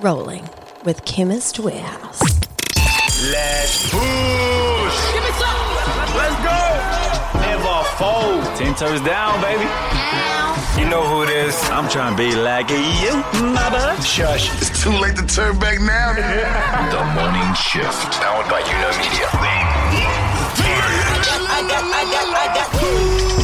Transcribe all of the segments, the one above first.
Rolling with Chemist Warehouse. Let's push. Give me some. Let's go. Never fold. Ten toes down, baby. You know who it is. I'm trying to be like you, mother. Shush. It's too late to turn back now. The Morning Shift. Powered by You Know Media. Yes,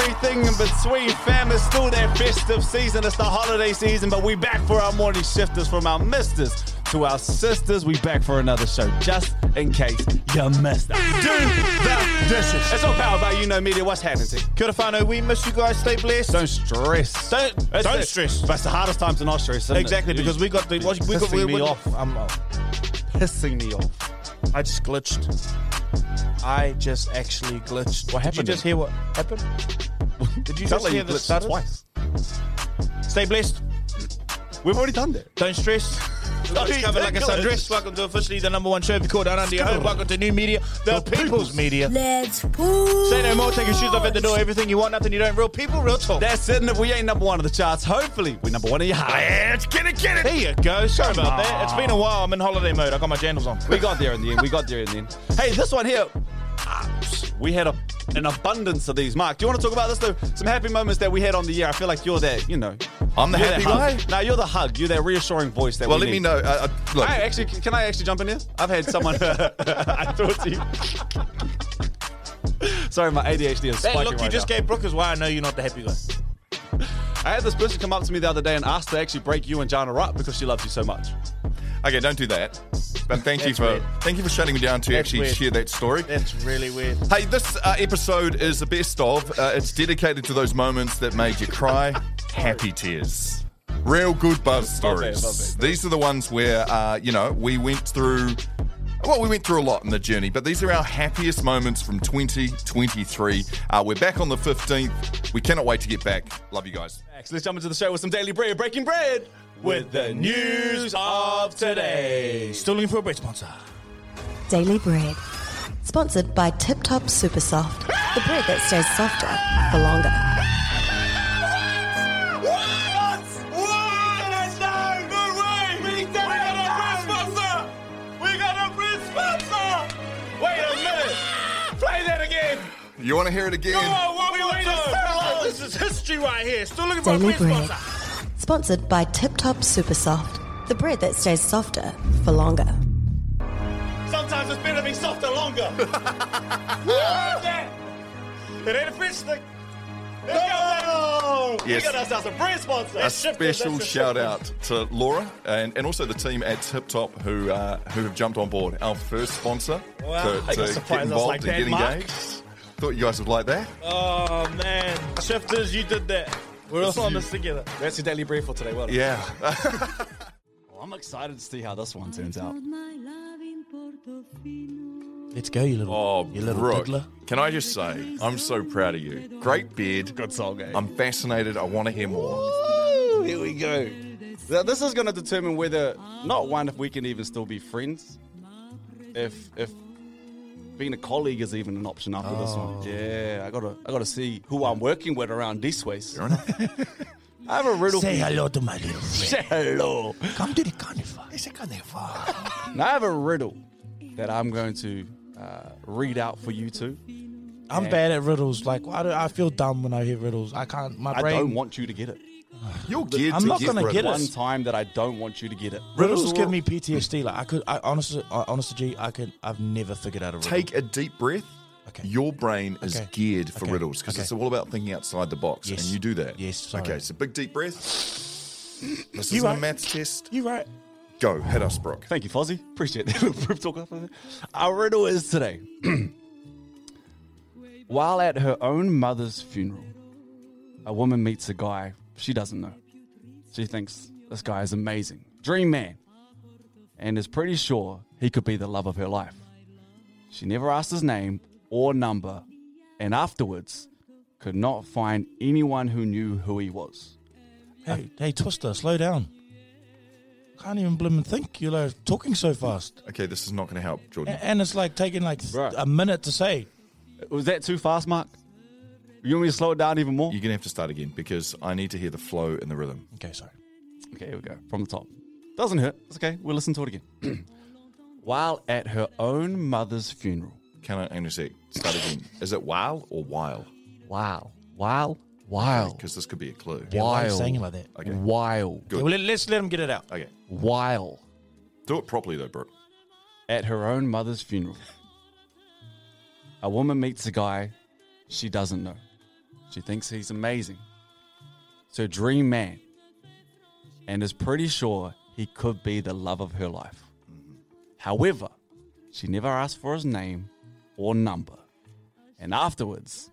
everything in between. Fam, it's still that festive season. It's the holiday season, but we back for our morning shifters from our misters to our sisters. We back for another show, just in case you missed it. Do the dishes. It's all powered by You Know Media. What's happening? T? Kia ora whanau, we miss you guys. Stay blessed. Don't stress. Don't- It's don't stress. But it's the hardest time to not stress. isn't it? Exactly, because we got the we got pissing we, me off. I'm uh, pissing me off. I just glitched. I just actually glitched. What happened? Did you just hear what happened? Did you just hear the stutters? twice. Stay blessed. We've already done that. Don't stress. It's covered like a sundress. Welcome to officially the number one show if you call down under your home. Welcome to new media, the, people's media. Let's push. Say no more, take your shoes off at the door. Everything you want, nothing you don't. Real people, real talk. That's it. And if we ain't number one of the charts, hopefully we're number one in your heart. Let's get it, get it. There you go. Sorry about that. It's been a while. I'm in holiday mode. I got my jandals on. We got there in the end. We got there in the end. Hey, this one here. Ah, We had a, an abundance of these. Mark, do you want to talk about this though? Some happy moments that we had on the year. I feel like you're that, you know. I'm the you're happy hug. guy? No, you're the hug. You're that reassuring voice that Well, we let me know. Uh, uh, look, Hey, actually, can I actually jump in here? I've had someone. I thought you. Sorry, my ADHD is That spiking look you right just now. gave Brooke is why I know you're not the happy guy. I had this person come up to me the other day and asked to actually break you and Jana up because she loves you so much. okay, don't do that. But thank you for weird. thank you for shutting me down to That's actually weird. share that story. That's really weird. Hey, this uh, episode is the best of. Uh, it's dedicated to those moments that made you cry, happy tears. Real good buzz stories. not bad, not These are the ones where, uh, you know, we went through. Well, we went through a lot in the journey, but these are our happiest moments from 2023. Uh, we're back on the 15th. We cannot wait to get back. Love you guys. Next, let's jump into the show with some daily bread, breaking bread with the news of today. Still looking for a bread sponsor. Daily Bread. Sponsored by Tip Top Super Soft, the bread that stays softer for longer. You want to hear it again? Oh, what we waiting for? This is history right here. Still looking for a Daily bread Bread. sponsor. Sponsored by Tip Top Super Soft, the bread that stays softer for longer. Sometimes it's better to be softer longer. it ain't a fish stick. Let's go. Yes. We got ourselves a bread sponsor. a special shout out to Laura and, and also the team at Tip Top who uh, who have jumped on board. Our first sponsor Wow. to, to get surprised I was involved like and that, get Mark. Engaged. Thought you guys would like that. Oh man, shifters, you did that. We're all on this together. That's your daily bread for today. Well. Yeah. Well, I'm excited to see how this one turns out. Let's go, you little, Oh, you little Brooke, diddler. can I just say, I'm so proud of you. Great beard. Good song, eh? I'm fascinated. I want to hear more. Ooh, here we go. Th- This is going to determine whether, not one, if we can even still be friends, if if being a colleague is even an option after this one. Yeah, I gotta I gotta see who I'm working with around this ways. Fair enough. I have a riddle. Say for you. hello to my little friend. Say hello. Come to the carnival. It's a carnival. Now I have a riddle that I'm going to uh, read out for you two. I'm bad at riddles. Like I, don't- I feel dumb when I hear riddles. I can't. My brain. I don't want you to get it. You're geared I'm not gonna get of it. One time that I don't want you to get it. riddles Riddles give me PTSD. Like I could. I honestly, uh, honest to G, I could. I've never figured out a riddle. Take a deep breath. Okay. Your brain is Okay. geared for Okay. riddles because it's all about thinking outside the box, Yes. and you do that. Yes, sorry. Okay, so big deep breath. This You isn't a right. maths test. You right? Go, hit us, Brooke. Thank you, Fozzie. Appreciate that little proof talk. Our riddle is today. While at her own mother's funeral, a woman meets a guy she doesn't know. She thinks this guy is amazing, dream man, and is pretty sure he could be the love of her life. She never asked his name or number, and afterwards could not find anyone who knew who he was. Hey, hey, Twister, slow down. Can't even blim and think. You're like talking so fast, Okay, this is not going to help, Jordan. A- and it's like taking like th- Right. a minute to say. Was that too fast, Mark? You want me to slow it down even more? You're gonna have to start again because I need to hear the flow and the rhythm. Okay, sorry. Okay, here we go. From the top. Doesn't hurt. It's okay. We'll listen to it again. While at her own mother's funeral. Can I hang on a sec? Start again. Is it while or while? Wow. While. While. Because this could be a clue. Yeah, why are you While. saying it like that? Okay. While. Good. Okay, well, let, us let him get it out. Okay. While Do it properly though, bro. at her own mother's funeral. A woman meets a guy she doesn't know. She thinks he's amazing. Her dream man. And is pretty sure he could be the love of her life. However, she never asked for his name or number. And afterwards,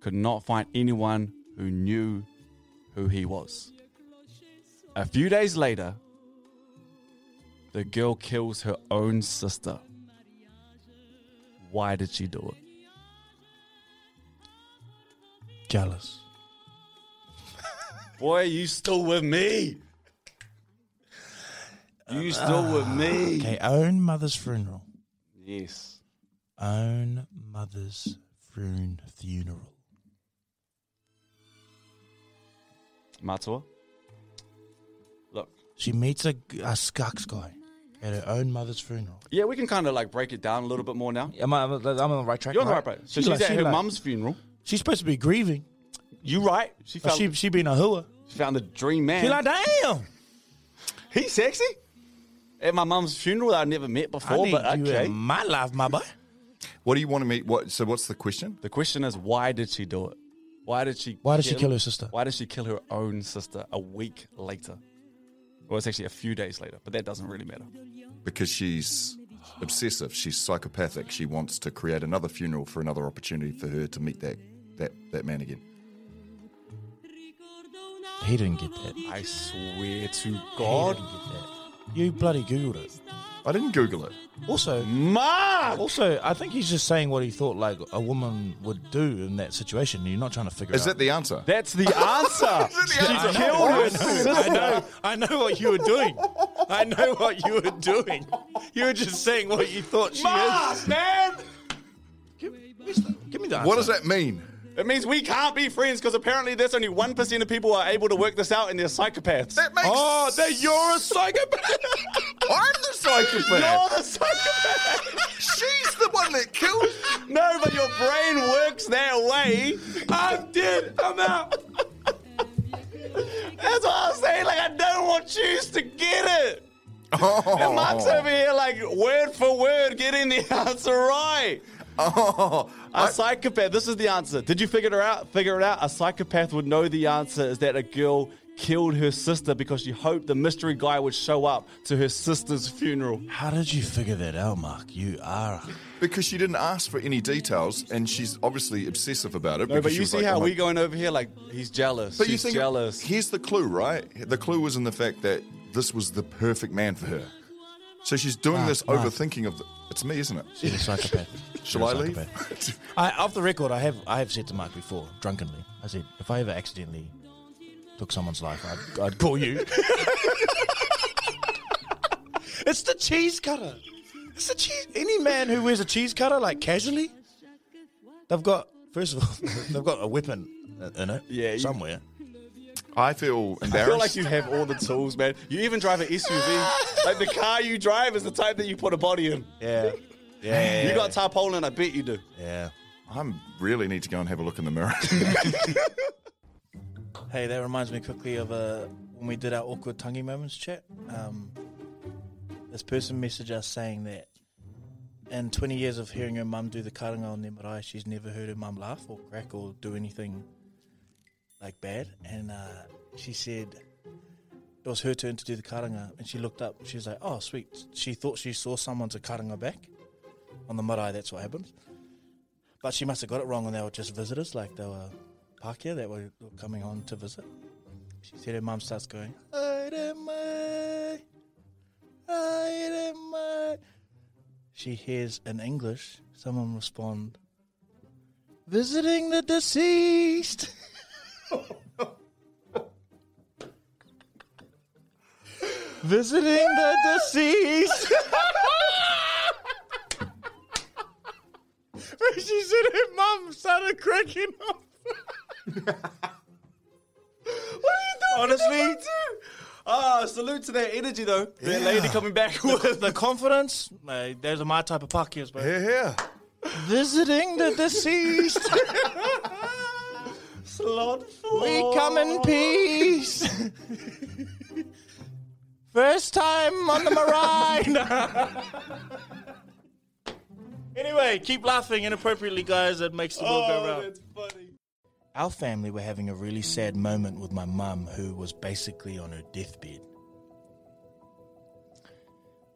could not find anyone who knew who he was. A few days later, the girl kills her own sister. Why did she do it? Jealous. Boy, you still with me. You still with me. Okay, own mother's funeral. Yes. Own mother's frun- funeral. Matua. Look. She meets a, a skux guy at her own mother's funeral. Yeah, we can kind of like break it down a little bit more now. Am I, I'm on the right track. You're on the right place. So She's she's like- at she her like- mum's funeral. She's supposed to be grieving. You right. She found, she she been a hooer. she found the dream man. She like, damn. He's sexy. At my mum's funeral, I never met I before, need but you okay. in my life, my boy. What do you want to meet? What? So what's the question? The question is, why did she do it? Why did she? Why did she kill her sister? Why did she kill her own sister a week later? Well, it's actually a few days later, but that doesn't really matter. Because she's obsessive. She's psychopathic. She wants to create another funeral for another opportunity for her to meet that that that man again. He didn't get that. I swear to He God, didn't get that. You bloody googled it. I didn't Google it. Also, Mark. also, I think he's just saying what he thought like a woman would do in that situation. You're not trying to figure out. Is it that the answer? That's the answer. Is that the she answer? killed her I know, I know what you were doing. I know what you were doing. You were just saying what you thought she is. man. Give, give me the answer. What does that mean? It means we can't be friends because apparently there's only one percent of people who are able to work this out, and they're psychopaths. That makes. Oh, that you're a psychopath. I'm the psychopath. You're the psychopath. She's the one that killed. no, but your brain works that way. I'm dead. I'm out. That's what I was saying. Like I don't want you to get it. Oh. And Mark's over here, like word for word, getting the answer right. Oh, A psychopath. This is the answer. Did you figure it out? Figure it out. A psychopath would know the answer is that a girl killed her sister because she hoped the mystery guy would show up to her sister's funeral. How did you figure that out, Mark? You are. because she didn't ask for any details, and she's obviously obsessive about it. No, but you see like, how oh my- we going over here like he's jealous. But you She's think jealous. Here's the clue, right? The clue was in the fact that this was the perfect man for her. So she's doing Mark, this Mark. overthinking of the. It's me, isn't it? She's a psychopath. Shall You're I a leave? psychopath. I, off the record, I have I have said to Mark before, drunkenly, I said, if I ever accidentally took someone's life, I'd, I'd call you. it's the cheese cutter. It's the cheese. Any man who wears a cheese cutter, like casually, they've got, first of all, they've got a weapon in it Yeah, you- somewhere. I feel I feel like you have all the tools, man. You even drive an SUV. like the car you drive is the type that you put a body in. Yeah. Yeah. You got tarpaulin, I bet you do. Yeah. I really need to go and have a look in the mirror. Hey, that reminds me quickly of uh, when we did our awkward tonguey moments chat. Um, this person messaged us saying that in 20 years of hearing her mum do the karanga on their marae, she's never heard her mum laugh or crack or do anything like bad. And uh, she said it was her turn to do the karanga, and she looked up. She was like, "Oh, sweet." She thought she saw someone to karanga back on the marae. That's what happens. But she must have got it wrong, and they were just visitors, like they were Pakeha that were coming on to visit. She said her mum starts going, "Haere mai, haere mai." She hears in English someone respond, "Visiting the deceased." Visiting the deceased. she said her mum started cracking up. What are you talking Honestly, Ah, salute to that energy though. That lady coming back with the confidence, uh, those are my type of puckies, bro. Yeah, yeah. Visiting the deceased. We come in peace. First time on the marae. anyway, keep laughing inappropriately, guys. It makes the world go oh, round. funny. Our family were having a really sad moment with my mum, who was basically on her deathbed.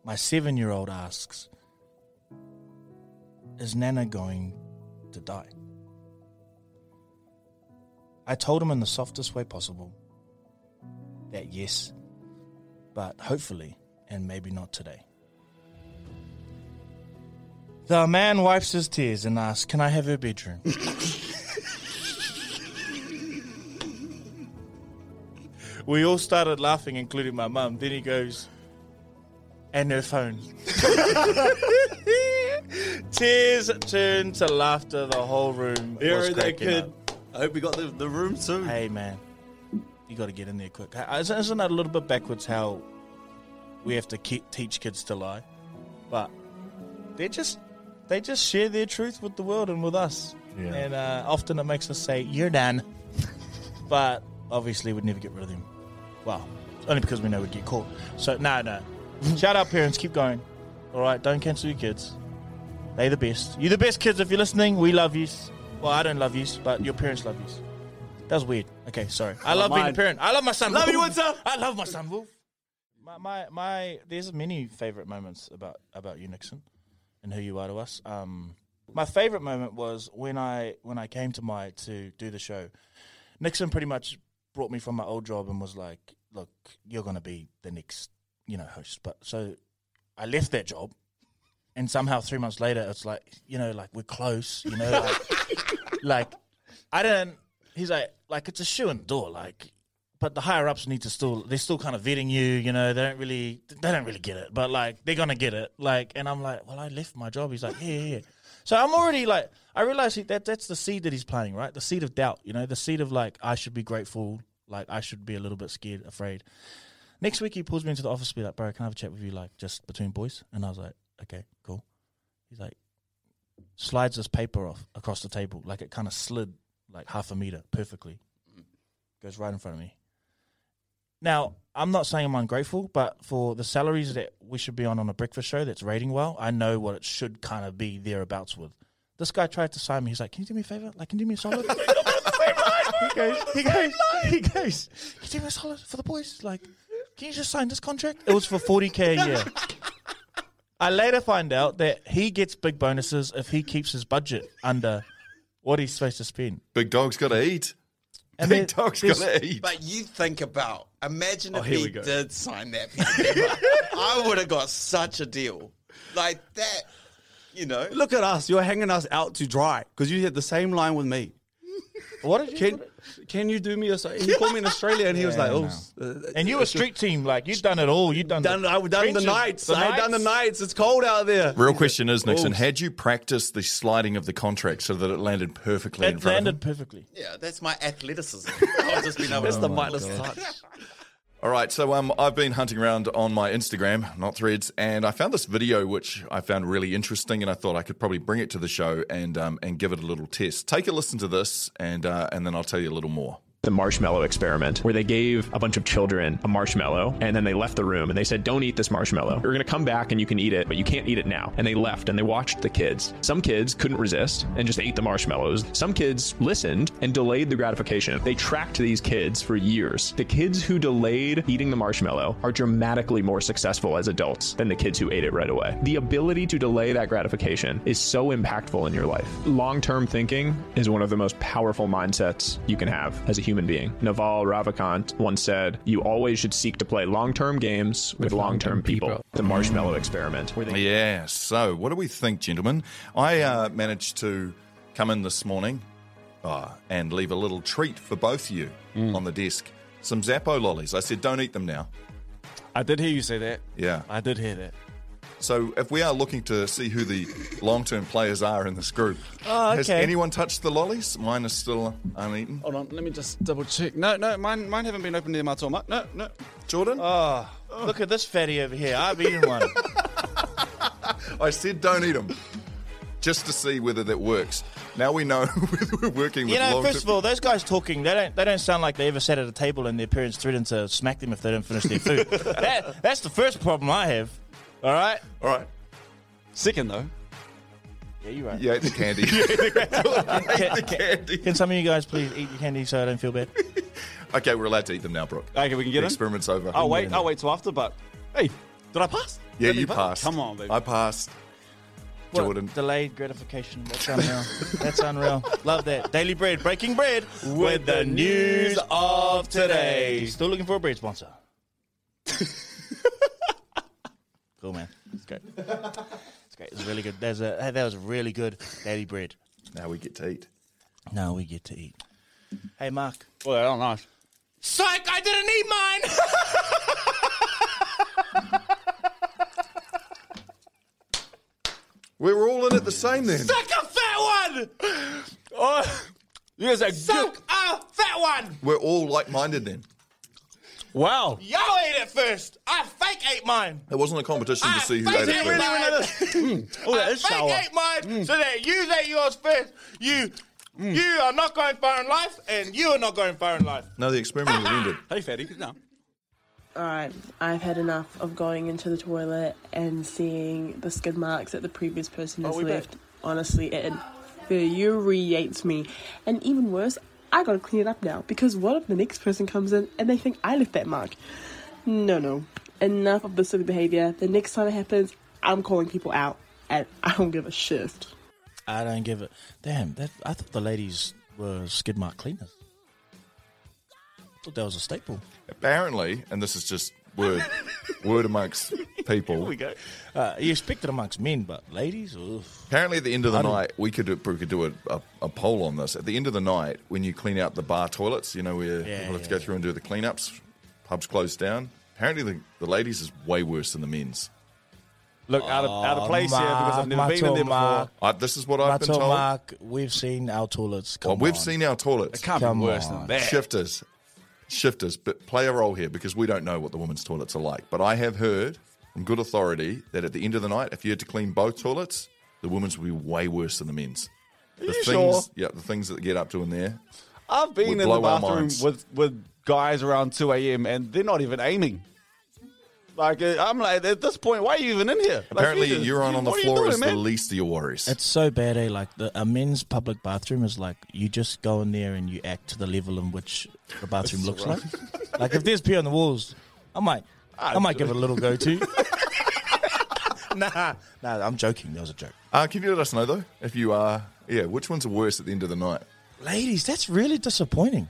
My seven year old asks, Is Nana going to die? I told him in the softest way possible that yes, but hopefully, and maybe not today. The man wipes his tears and asks, Can I have her bedroom? we all started laughing, including my mum. Then he goes, and her phone. Tears turned to laughter. The whole room was cracking kid. up. I hope we got the, the room soon. Hey man, you got to get in there quick. Isn't isn't that a little bit backwards? How we have to keep, teach kids to lie, but they just they just share their truth with the world and with us, Yeah. and uh, often it makes us say you're done, but obviously we'd never get rid of them. Well, only because we know we'd get caught. So no, no. Shout out parents, keep going. All right, don't cancel your kids. They the best. You the best kids if you're listening. We love you. Well, I don't love you, but your parents love you. That was weird. Okay, sorry. I love being a parent. I love my son. Love Wolf. you, what's up? I love my son Wolf. My, my my there's many favorite moments about about you, Nixon, and who you are to us. Um, my favorite moment was when I when I came to my to do the show. Nixon pretty much brought me from my old job and was like, "Look, you're gonna be the next, you know, host." But so I left that job, and somehow three months later, it's like, you know, like we're close, you know, like, like I didn't. He's like, like it's a shoe in the door, like. But the higher ups need to still, they're still kind of vetting you, you know. They don't really, they don't really get it, but like they're gonna get it, like. And I'm like, well, I left my job. He's like, yeah, yeah. yeah. So I'm already like, I realize he, that that's the seed that he's planting, right? The seed of doubt, you know, the seed of like, I should be grateful, like I should be a little bit scared, afraid. Next week he pulls me into the office, be like, bro, can I have a chat with you, like just between boys? And I was like, okay. He's like, slides this paper off across the table, like it kind of slid like half a meter perfectly. Goes right in front of me. Now, I'm not saying I'm ungrateful, but for the salaries that we should be on on a breakfast show that's rating well, I know what it should kind of be thereabouts with. This guy tried to sign me. He's like, "Can you do me a favor? Like, can you do me a solid?" he goes, he goes, he goes, "Can you do me a solid for the boys? Like, can you just sign this contract?" It was for 40k a year. I later find out that he gets big bonuses if he keeps his budget under what he's supposed to spend. Big dog's got to eat. And Big there- dog's got to eat. But you think about, imagine oh, if he did sign that piece of paper. I would have got such a deal. Like that, you know. Look at us. You're hanging us out to dry because you had the same line with me. What did you? Can can you do me a? He called me in Australia and he was Yeah, like, "Oh, no. uh, and you were street team, like you'd done it all. You'd done. done. the I've done the trenches, nights. I had done the nights. nights. It's cold out there." Real question is, Nixon, Oh. had you practiced the sliding of the contract so that it landed perfectly in It front landed of him? perfectly. Yeah, that's my athleticism. I've just been able That's to. the mindless touch. All right, so um, I've been hunting around on my Instagram, not Threads, and I found this video which I found really interesting, and I thought I could probably bring it to the show and um, and give it a little test. Take a listen to this, and uh, and then I'll tell you a little more. The marshmallow experiment where they gave a bunch of children a marshmallow and then they left the room and they said don't eat this marshmallow. You're going to come back and you can eat it but you can't eat it now. And they left and they watched the kids. Some kids couldn't resist and just ate the marshmallows. Some kids listened and delayed the gratification. They tracked these kids for years. The kids who delayed eating the marshmallow are dramatically more successful as adults than the kids who ate it right away. The ability to delay that gratification is so impactful in your life. Long-term thinking is one of the most powerful mindsets you can have as a human being. Naval Ravikant once said, "You always should seek to play long-term games with, long-term people." The marshmallow experiment, where they Yeah. So, what do we think, gentlemen? I uh, managed to come in this morning uh, and leave a little treat for both of you Mm. on the desk. Some Zappo lollies. I said, don't eat them now. I did hear you say that. Yeah. I did hear that. So if we are looking to see who the long-term players are in this group, Oh, has anyone touched the lollies? Mine is still uneaten. Hold on, let me just double check. No, no, mine, mine haven't been opened in my tour. No, no. Jordan, Oh, look at this fatty over here. I've eaten one. I said don't eat them, just to see whether that works. Now we know whether we're working with You know, long-term. first of all, those guys talking, they don't they don't sound like they ever sat at a table and their parents threatened to smack them if they didn't finish their food. that, that's the first problem I have. All right? all right. Second though, Yeah, you're right. Yeah, eat the candy. Can, the candy. can some of you guys please eat your candy so I don't feel bad? Okay, we're allowed to eat them now, Brooke. okay, we can The get in. experiment's over. I'll wait. I'll wait till after. But hey, did I pass? Yeah, Let me you pass? passed. Come on, baby. I passed. What, Jordan. Delayed gratification. That's unreal. That's unreal. Love that. Daily bread, breaking bread with the news of today. Still looking for a bread sponsor. Cool, man. It's great. It's great. It's really good. There's a hey, that was a really good daily bread. Now we get to eat. Now we get to eat. Hey, Mark. Well, oh, nice. Psych! I didn't eat mine. We were all in it the same then. Suck a fat one. Oh, you guys are Suck a fat one. We're all like-minded then. Wow. Y'all ate it first. I fake ate mine. It wasn't a competition I to see who ate it ate first. mine. Mm. Oh, that I is fake sour. ate mine mm. so that you ate yours first. You, mm. you are not going far in life, and you are not going far in life. No, the experiment has ended. Hey, fatty. No. Alright, I've had enough of going into the toilet and seeing the skid marks that the previous person oh, has we back? left. Honestly, it infuriates me. And even worse, I gotta clean it up now because what if the next person comes in and they think I left that mark? No, no. Enough of this silly behavior. The next time it happens, I'm calling people out and I don't give a shit. I don't give it. Damn, that I thought the ladies were skid mark cleaners. I thought that was a staple. Apparently, and this is just word, word amongst people. we go. Uh, you expect it amongst men, but ladies, oof. Apparently, at the end of the I night, we could do, we could do a, a, a poll on this. At the end of the night, when you clean out the bar toilets, you know where Yeah, people have to go through and do the cleanups, pubs closed down. Apparently, the, the ladies is way worse than the men's. Look out of out of place here because I've never Mark, been in there Mark, before. I, this is what I've been Mato told. Mark, we've seen our toilets. Come Well, we've on. seen our toilets. It can't Come be worse on. than that. Shifters, shifters, but play a role here because we don't know what the women's toilets are like. But I have heard from good authority that at the end of the night, if you had to clean both toilets, the women's would be way worse than the men's. The you things, sure? yeah, the things that they get up to in there. I've been in the bathroom with with guys around two a.m. and they're not even aiming. Like uh, I'm like at this point, why are you even in here? Like, Apparently, you just- urine on the what are floor doing, is the man? least of your worries. It's so bad, eh? Like the a men's public bathroom is like you just go in there and you act to the level in which the bathroom looks like. Like if there's pee on the walls, I might, I might give it a little go to. nah, nah, I'm joking. That was a joke. Uh, can you let us know though if you are? Yeah, which ones are worse at the end of the night? Ladies, that's really disappointing.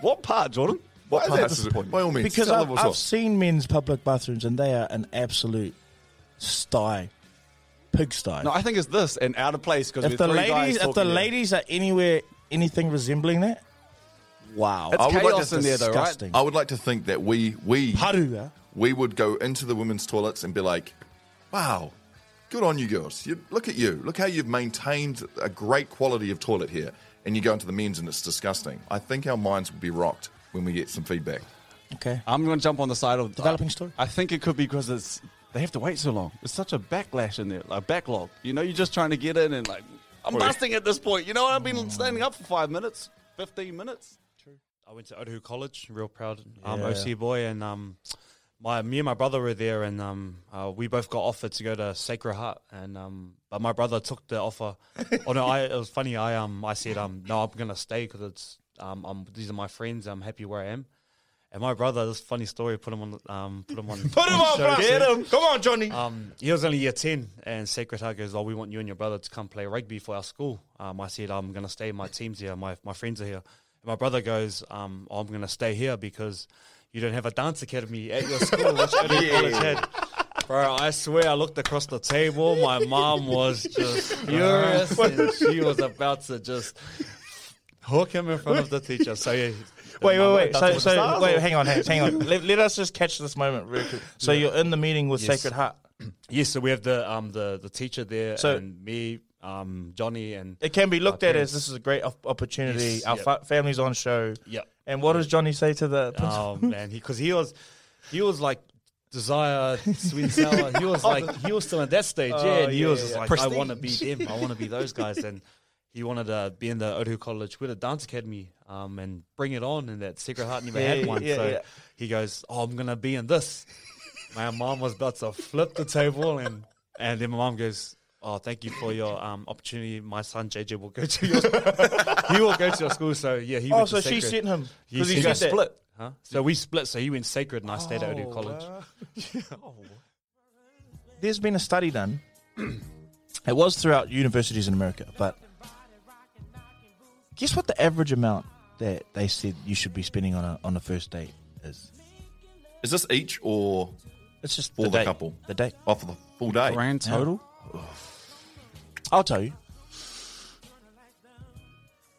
What part, Jordan? What Why is that parts is it? disappointing? By all means, Because tell I've, us I've off. seen men's public bathrooms and they are an absolute sty, pigsty. No, I think it's this and out of place because if the ladies, if the ladies are anywhere anything resembling that, wow, It's I would like to in there, though, right? I would like to think that we we Haruga. we would go into the women's toilets and be like, "Wow, good on you girls! You, look at you! Look how you've maintained a great quality of toilet here." And you go into the men's and it's disgusting. I think our minds would be rocked when we get some feedback. Okay, I'm going to jump on the side of Developing story. I think it could be because it's they have to wait so long. There's such a backlash in there, like backlog. You know, you're just trying to get in and like I'm busting at this point. You know, I've been standing up for five minutes, fifteen minutes. True. I went to Otahuhu College, real proud um, Yeah. OC boy, and um, my me and my brother were there, and um, uh, we both got offered to go to Sacred Heart, and um, but my brother took the offer. oh no, I, it was funny. I um I said um no, I'm gonna stay because it's um I'm, these are my friends. I'm happy where I am. And my brother, this funny story, put him on um put him on Put him on, bro. Get him. Come on, Johnny. um, he was only year 10, and Sacred Heart goes, Oh, we want you and your brother to come play rugby for our school. Um, I said, I'm going to stay. My team's here. My, my friends are here. And my brother goes, um, I'm going to stay here because you don't have a dance academy at your school, which Otahuhu College had. Bro, I swear I looked across the table. My mom was just furious, and she was about to just hook him in front of the teacher. So, yeah. Wait, wait, wait. So, danced with the so wait, hang on, hang, hang on. Let, let us just catch this moment real quick. So you're in the meeting with Yes. Sacred Heart. Yes, so we have the um the the teacher there, So- and me, um Johnny, and It can be looked at as this is a great op- opportunity. Yes, Our yep. fa- family's on show. Yep. And what does Johnny say to the Oh man, because he, was he was like desire sweet and sour. He was like he was still at that stage, Oh, yeah. And he yeah, was yeah. like, I want to be them. I want to be those guys. And he wanted to be in the Otahuhu College with a dance academy, um, and bring it on. And that Sacred Heart never Yeah, had one, yeah, so yeah. he goes, "Oh, I'm gonna be in this." My mom was about to flip the table, and and then my mom goes. Oh, thank you for your um, opportunity. My son JJ will go to your he will go to your school. So yeah, he Oh, went to so she sent him He, 'cause he got that. split. Huh? So we split. So he went sacred, and I stayed at Oh, Otahuhu College. There's been a study done. it was throughout universities in America, but guess what the average amount that they said you should be spending on a on a first date is? Is this each or It's just for the the, date. couple? The date. Oh, for the full day. Grand Yeah. total? I'll tell you.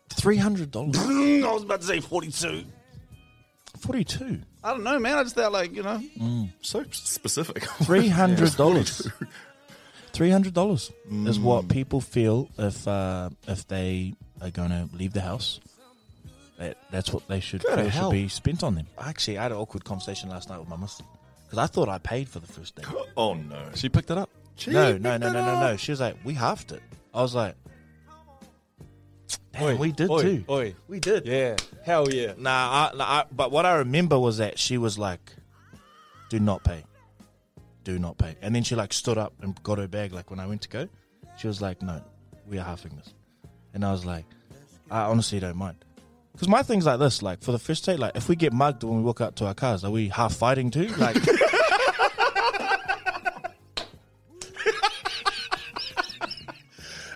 Three hundred dollars. I was about to say 42. Forty-two. I don't know, man. I just thought, like, you know. So specific. Three hundred dollars. Three hundred dollars is Mm. what people feel if uh, if they are going to leave the house. That that's what they should Go to feel should be spent on them. Actually, I had an awkward conversation last night with my missus because I thought I paid for the first date. oh no. She picked it up. no, no, no, no, no, no. She was like, "We halved it." I was like, "Damn, Oi, we did oi, too. oi. We did." Yeah. Hell yeah. Nah, I, nah, I, but what I remember was that she was like, "Do not pay, do not pay," and then she like stood up and got her bag. Like when I went to go, she was like, "No, we are halving this," and I was like, "I honestly don't mind." Because my thing's like this, like for the first take, like if we get mugged when we walk out to our cars, are we half fighting too? Like,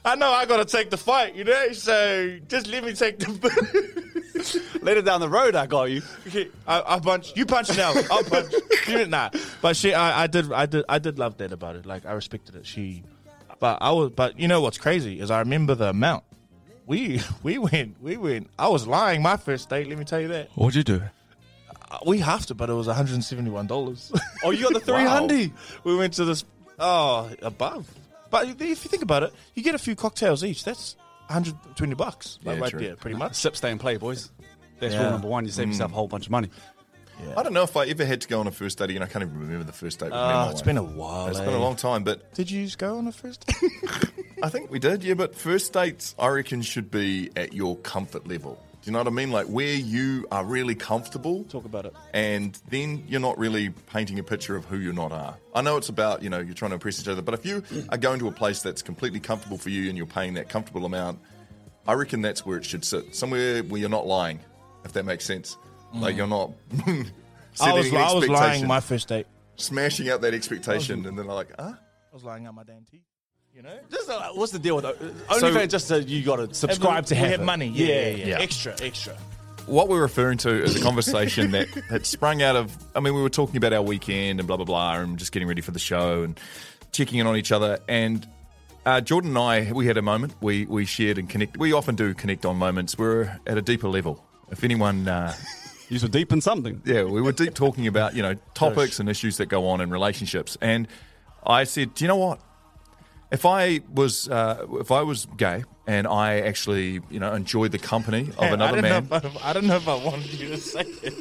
I know I gotta take the fight, you know. So just let me take the. Later down the road, I got you. Okay, I, I punch. You punch now. I'll punch. You- nah, but she, I, I did, I did, I did love that about it. Like I respected it. She, but I was, but you know what's crazy is I remember the amount. We, we went, we went. I was lying my first date. Let me tell you that. What'd you do? Uh, We halved it, but it was one hundred and seventy-one dollars. Oh, you got the 300. we went to this. Oh, above. But if you think about it, you get a few cocktails each. That's one hundred twenty bucks, like Yeah, right true. there, pretty much. Sip, stay, and play, boys. That's Yeah. rule number one. You save yourself a whole bunch of money. I don't know if I ever had to go on a first date again. I can't even remember the first date. With me and Oh, my it's wife. been a while. It's eh? been a long time, but Did you go on a first? date? I think we did, yeah. But first dates, I reckon, should be at your comfort level. Do you know what I mean? Like where you are really comfortable. Talk about it. And then you're not really painting a picture of who you're not are. I know it's about, you know, you're trying to impress each other, but if you are going to a place that's completely comfortable for you and you're paying that comfortable amount, I reckon that's where it should sit. Somewhere where you're not lying, if that makes sense. Like you're not Mm. I was, I was lying expectation, my first date. smashing out that expectation, and then like, huh? I was lying out my damn teeth. You know? Just, uh, what's the deal with it? So- OnlyFans? just uh, you got to subscribe to have have it. money. Yeah, yeah, yeah. Yeah. Extra, extra. what we're referring to is a conversation that, that sprung out of. I mean, we were talking about our weekend and blah blah blah, and just getting ready for the show and checking in on each other. And uh, Jordan and I, we had a moment. We we shared and connect. We often do connect on moments. We're at a deeper level. If anyone, uh, You were deep in something. yeah, we were deep talking about you know topics and issues that go on in relationships. And I said, do you know what? If I was uh, if I was gay and I actually you know enjoyed the company of I another don't man. Know if I, I don't know if I wanted you to say it.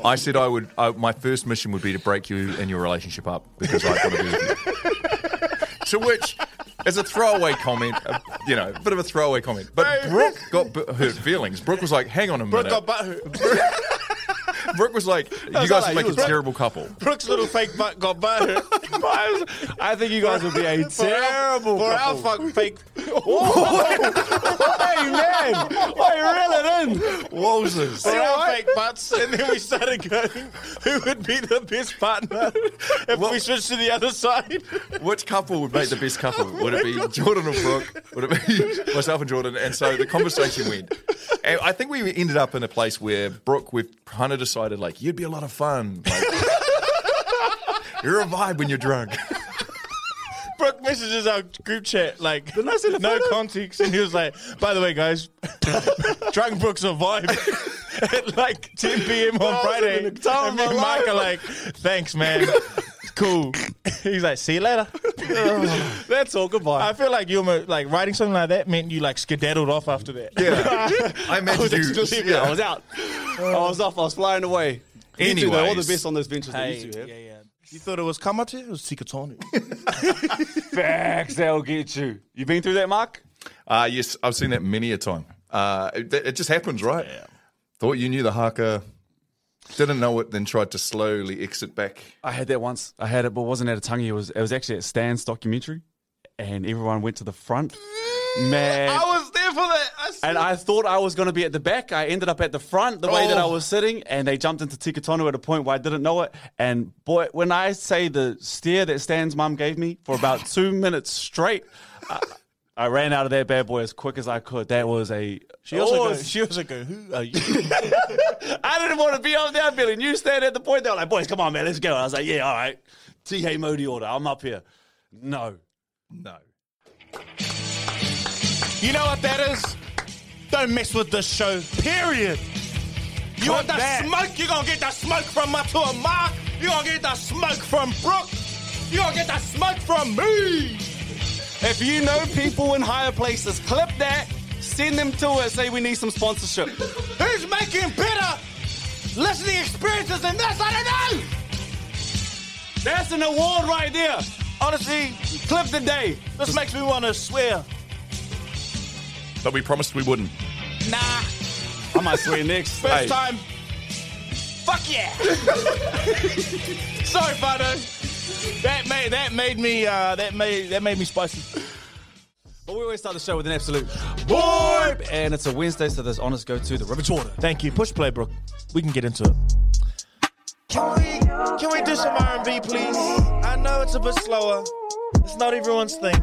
I said I would. I, my first mission would be to break you and your relationship up because I've got to be with you. to which, as a throwaway comment, uh, you know, a bit of a throwaway comment. But Brooke got b- hurt feelings. Brooke was like, "Hang on a Brooke minute." got butthurt. Brooke was like, "You was guys like, make a was- terrible couple." Brooke's little fake butt got butthurt. I think you guys would be a For our- terrible For our couple. fuck fake. hey, man. Why you reel it in? Wowzers! For our fake butts. And then we started going, who would be the best partner if we switched to the other side? Which couple would make the best couple? Would it be Jordan or Brooke? Would it be myself and Jordan? And so the conversation went. And I think we ended up in a place where Brooke, we've kind of decided like you'd be a lot of fun. Like, you're a vibe when you're drunk. Brooke messages our group chat like no context, and he was like, "By the way, guys, drunk Brooks a vibe at like 10 p.m. on Friday." having And of me and my Mike are like, "Thanks, man." cool. He's like, see you later. That's all. Goodbye. I feel like you were like writing something like that meant you like skedaddled off after that. Yeah. I I imagine was you. actually leaving. I was out. I was off. I was flying away. You two, though, all the best on those ventures that you two have. yeah, yeah. You thought it was Ka Mate? It was Tika Tonu. Facts, they'll get you. You been through that, Mark? Uh, yes, I've seen that many a time. Uh, it, it just happens, right? Thought you knew the haka, didn't know it, then tried to slowly exit back. I had that once. I had it, but it wasn't at a tangi. It was it was actually at Stan's documentary, and everyone went to the front. Man, I was there for that. I and I thought I was going to be at the back. I ended up at the front, the way that I Oh. was sitting, and they jumped into Tika Tonu at a point where I didn't know it. And boy, when I say the stare that Stan's mum gave me for about two minutes straight, I, I ran out of that bad boy as quick as I could. That was a. She also Oh, goes, she also go, who are you? I didn't want to be up there, Billy. You stand at the point. They were like, boys, come on, man, let's go. I was like, yeah, all right. T.H. Modi order. I'm up here. No. No. You know what that is? Don't mess with this show, period. You want the smoke? You're gonna get the smoke from my Matua Mark. You're gonna get the smoke from Brooke. You're gonna get the smoke from me. If you know people in higher places, clip that, send them to us, say we need some sponsorship. Who's making better listening experiences than this? I don't know. That's an award right there. Honestly, Clip the day. this makes me want to swear. But we promised we wouldn't. Nah, I might swear next. first Hey. time. Fuck yeah. Sorry, Fado. That made that made me uh, that made that made me spicy. But we always start the show with an absolute boy. And it's a Wednesday, so there's honors go to the River Water. Thank you. Push play, Brooke. We can get into it. Can we can we do some R and B, please? I know it's a bit slower. It's not everyone's thing,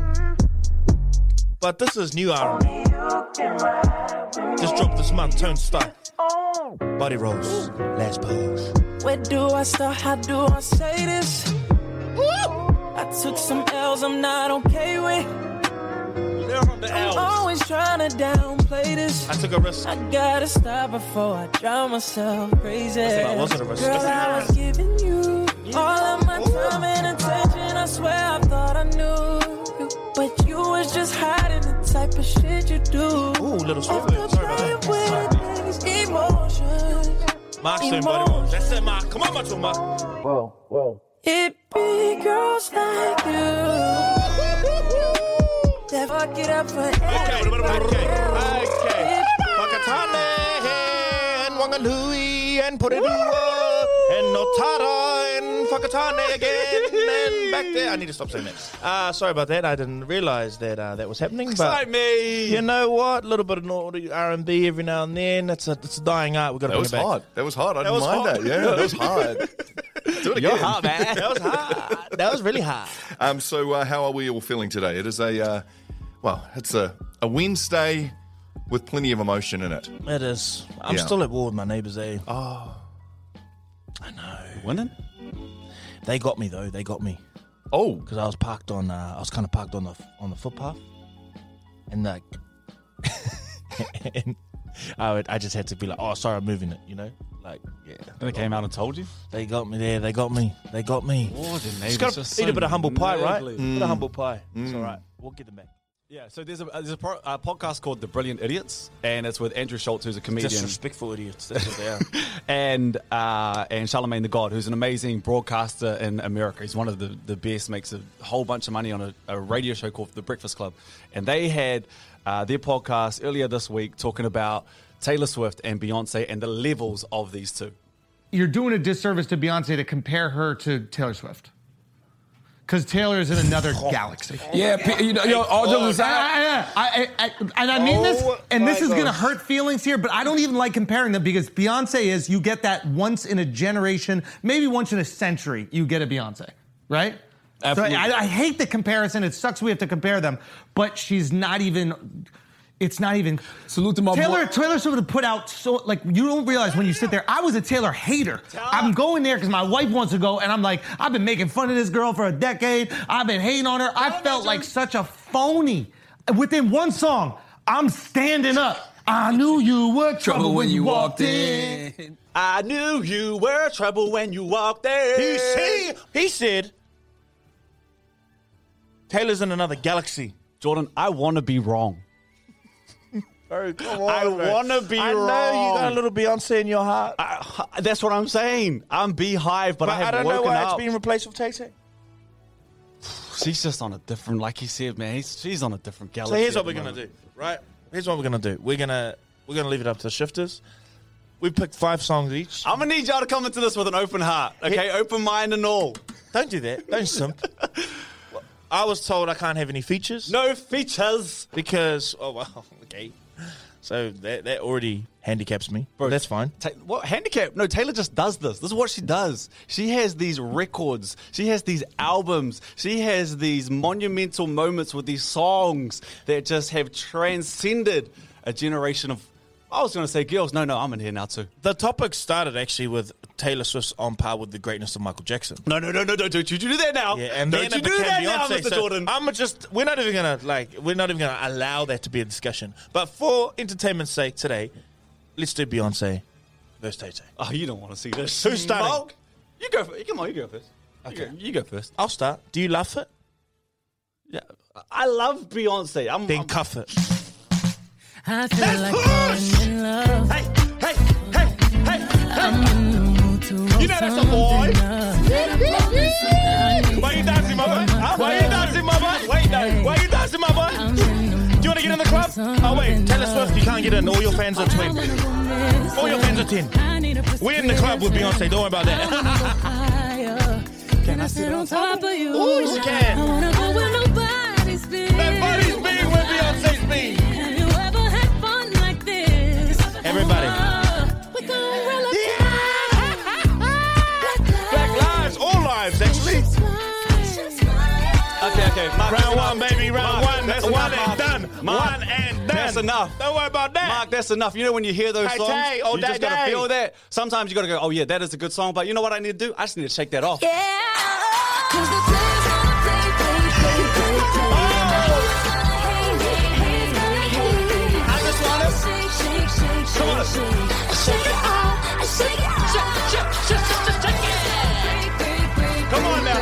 but this is new R and B. Just dropped this month. Tone style. Body rolls. Last pose. Where do I start? How do I say this? I took some L's I'm not okay with. From the I'm always trying to downplay this. I took a risk. I gotta stop before I drive myself crazy. that wasn't a risk. Girl, That's not was giving you all of my time and attention. I swear I thought I knew you, but you was just hiding the type of shit you do. Ooh, little You swift. could Sorry play about that. with these emotions. Mark's doing body rolls. That's it, Mark. Come on, Macho Mark. It be girls like you that fuck it up for Okay, okay, okay. Whakatane and Wanganui and Porirua and Notara and Whakatane again back there. I need to stop saying that. Uh, sorry about that. I didn't realize that uh, that was happening. But me. you know what? A little bit of naughty R&B every now and then. It's a it's a dying art. We've got to That bring was it back. hard. That was hard. I That didn't was mind hard. that. Yeah, that was hard. Do it again. You're hot, man. That was hard. That was really hard. Um, so, uh, how are we all feeling today? It is a, uh, well, it's a, a Wednesday with plenty of emotion in it. It is. I'm Yeah. still at war with my neighbours, eh? Oh, I know. Winning? They got me though. They got me. Oh, because I was parked on. Uh, I was kind of parked on the on the footpath, and like, and I would, I just had to be like, oh, sorry, I'm moving it. You know, like, yeah. And They came out and told you? They got me there. They got me. They got me. Oh, the Just gotta are eat so a bit of humble pie, right? neighbourly. Bit of humble pie. It's Mm. all right. We'll get them back. Yeah, so there's a there's a, pro, a podcast called The Brilliant Idiots, and it's with Andrew Schulz, who's a comedian, Disrespectful idiots. That's what they are. and uh, and Charlemagne the God, who's an amazing broadcaster in America. He's one of the, the best, makes a whole bunch of money on a, a radio show called The Breakfast Club. And they had uh, their podcast earlier this week talking about Taylor Swift and Beyonce and the levels of these two. You're doing a disservice to Beyonce to compare her to Taylor Swift. Because Taylor is in another galaxy. Yeah, pe- you know, yo, all jokes oh, aside, I, I, I, I, and I mean this, Oh and this my is gonna gosh. hurt feelings here, but I don't even like comparing them because Beyonce is you get that once in a generation, maybe once in a century, you get a Beyonce, right? Absolutely. So I, I hate the comparison. It sucks we have to compare them, but she's not even. It's not even. Salute to my Taylor. boy. Taylor Swift put out so like you don't realize when you sit there. I was a Taylor hater. I'm going there because my wife wants to go, and I'm like, I've been making fun of this girl for a decade. I've been hating on her. I felt like such a phony. Within one song, I'm standing up. I knew you were trouble, when you walked in. I knew you were trouble when you walked there. He, he, he said, Taylor's in another galaxy. Jordan, I want to be wrong. Bro, come on. I wanna be I know you got a little Beyonce in your heart. I, that's what I'm saying. I'm beehive, but, but I have I don't know why up. it's being replaced with Tay Tay. She's just on a different, like he said, man. He's, she's on a different galaxy. So here's what we're the gonna do, right? Here's what we're gonna do. We're gonna we're gonna leave it up to the shifters. We picked five songs each. I'm gonna need y'all to come into this with an open heart, okay? Open mind and all. Don't do that. Don't simp. I was told I can't have any features. No features because oh well, okay. So that that already handicaps me. But that's fine. Ta- what handicap? No, Taylor just does this. This is what she does. She has these records. She has these albums. She has these monumental moments with these songs that just have transcended a generation of. I was going to say girls. No, no, I'm in here now too. The topic started actually with Taylor Swift's on par with the greatness of Michael Jackson. No, no, no, no, no! Don't you do that now? Yeah, and don't you do that now, Mr. so Jordan? I'm just we're not even gonna like we're not even gonna allow that to be a discussion. But for entertainment's sake today, let's do Beyonce versus Tay Tay. Oh, you don't want to see this. Who's starting? You go. first. come on, you go first. Okay, you go, you go first. I'll start. Do you love it? Yeah, I love Beyonce. I'm. Then I'm, cuff it. I feel like falling in love. Hey, hey, hey, hey, I'm in the mood to You know that's a boy. Why you dancing, my boy? Huh? Why you dancing, my boy? Why you dancing, my boy? Do you want to get in the club? Oh wait, Taylor Swift, you can't get in. All your fans are twin. All your fans are ten. We're in the club with Beyonce. Don't worry about that. Can I sit on top of you? Ooh, she can. I wanna go where nobody's been. Nobody's been where Beyonce's been. Everybody. We gon' roll up Black lives, all lives, actually. Okay, okay. Mark, Round one, enough. baby. Round Mark, one. that's One enough, and done. Mark. One and done. That's enough. Don't worry about that. Mark, that's enough. You know when you hear those Hey, songs, Tay, oh, you just gotta day. feel that. Sometimes you gotta go, oh yeah, that is a good song. But you know what I need to do? I just need to shake that off. I shake, it shake it. Come on now.